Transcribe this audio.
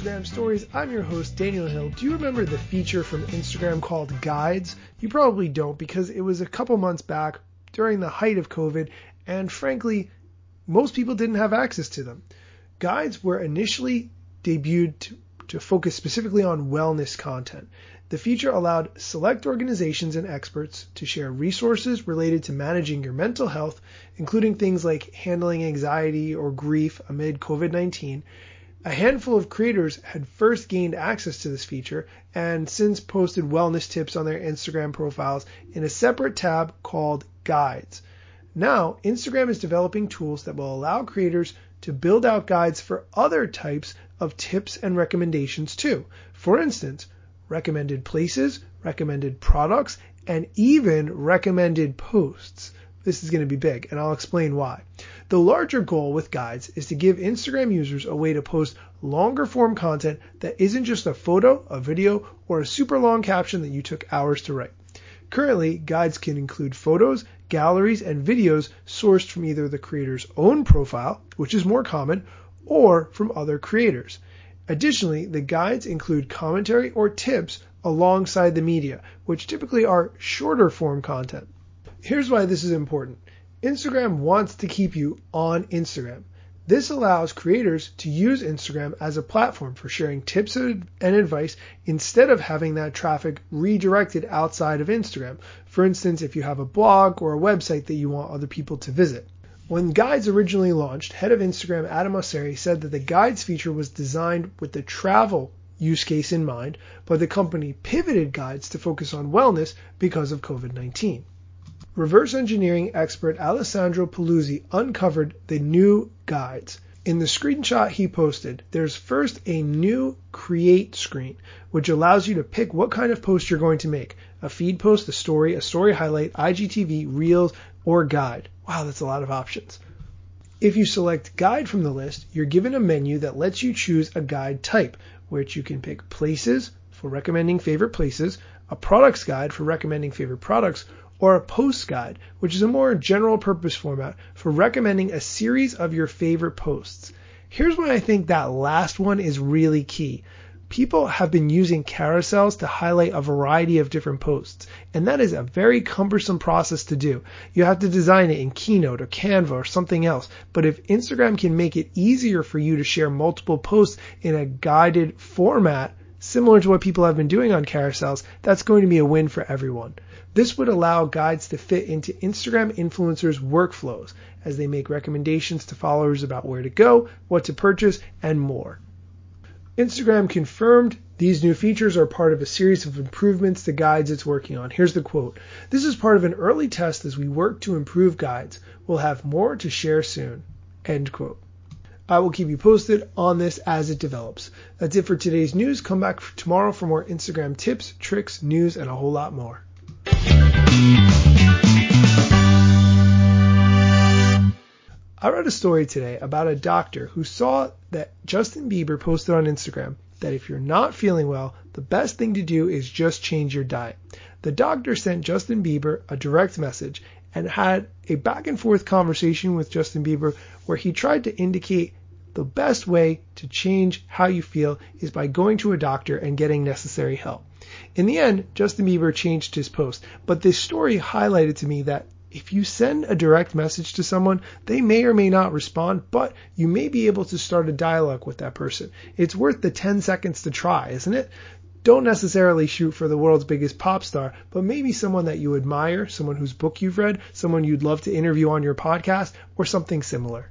Instagram Stories. I'm your host, Daniel Hill. Do you remember the feature from Instagram called Guides? You probably don't because it was a couple months back during the height of COVID, and frankly, most people didn't have access to them. Guides were initially debuted to, to focus specifically on wellness content. The feature allowed select organizations and experts to share resources related to managing your mental health, including things like handling anxiety or grief amid COVID 19 a handful of creators had first gained access to this feature and since posted wellness tips on their Instagram profiles in a separate tab called Guides. Now, Instagram is developing tools that will allow creators to build out guides for other types of tips and recommendations too. For instance, recommended places, recommended products, and even recommended posts. This is going to be big, and I'll explain why. The larger goal with guides is to give Instagram users a way to post longer form content that isn't just a photo, a video, or a super long caption that you took hours to write. Currently, guides can include photos, galleries, and videos sourced from either the creator's own profile, which is more common, or from other creators. Additionally, the guides include commentary or tips alongside the media, which typically are shorter form content. Here's why this is important. Instagram wants to keep you on Instagram. This allows creators to use Instagram as a platform for sharing tips and advice instead of having that traffic redirected outside of Instagram. For instance, if you have a blog or a website that you want other people to visit. When Guides originally launched, head of Instagram Adam Mosseri said that the Guides feature was designed with the travel use case in mind, but the company pivoted Guides to focus on wellness because of COVID 19. Reverse engineering expert Alessandro Paluzzi uncovered the new guides. In the screenshot he posted, there's first a new create screen, which allows you to pick what kind of post you're going to make a feed post, a story, a story highlight, IGTV, Reels, or guide. Wow, that's a lot of options. If you select guide from the list, you're given a menu that lets you choose a guide type, which you can pick places for recommending favorite places, a products guide for recommending favorite products, or a post guide, which is a more general purpose format for recommending a series of your favorite posts. Here's why I think that last one is really key. People have been using carousels to highlight a variety of different posts, and that is a very cumbersome process to do. You have to design it in Keynote or Canva or something else. But if Instagram can make it easier for you to share multiple posts in a guided format, similar to what people have been doing on carousels, that's going to be a win for everyone. This would allow guides to fit into Instagram influencers' workflows as they make recommendations to followers about where to go, what to purchase, and more. Instagram confirmed these new features are part of a series of improvements to guides it's working on. Here's the quote This is part of an early test as we work to improve guides. We'll have more to share soon. End quote. I will keep you posted on this as it develops. That's it for today's news. Come back tomorrow for more Instagram tips, tricks, news, and a whole lot more. I read a story today about a doctor who saw that Justin Bieber posted on Instagram that if you're not feeling well, the best thing to do is just change your diet. The doctor sent Justin Bieber a direct message and had a back and forth conversation with Justin Bieber where he tried to indicate the best way to change how you feel is by going to a doctor and getting necessary help. In the end, Justin Bieber changed his post, but this story highlighted to me that if you send a direct message to someone, they may or may not respond, but you may be able to start a dialogue with that person. It's worth the 10 seconds to try, isn't it? Don't necessarily shoot for the world's biggest pop star, but maybe someone that you admire, someone whose book you've read, someone you'd love to interview on your podcast, or something similar.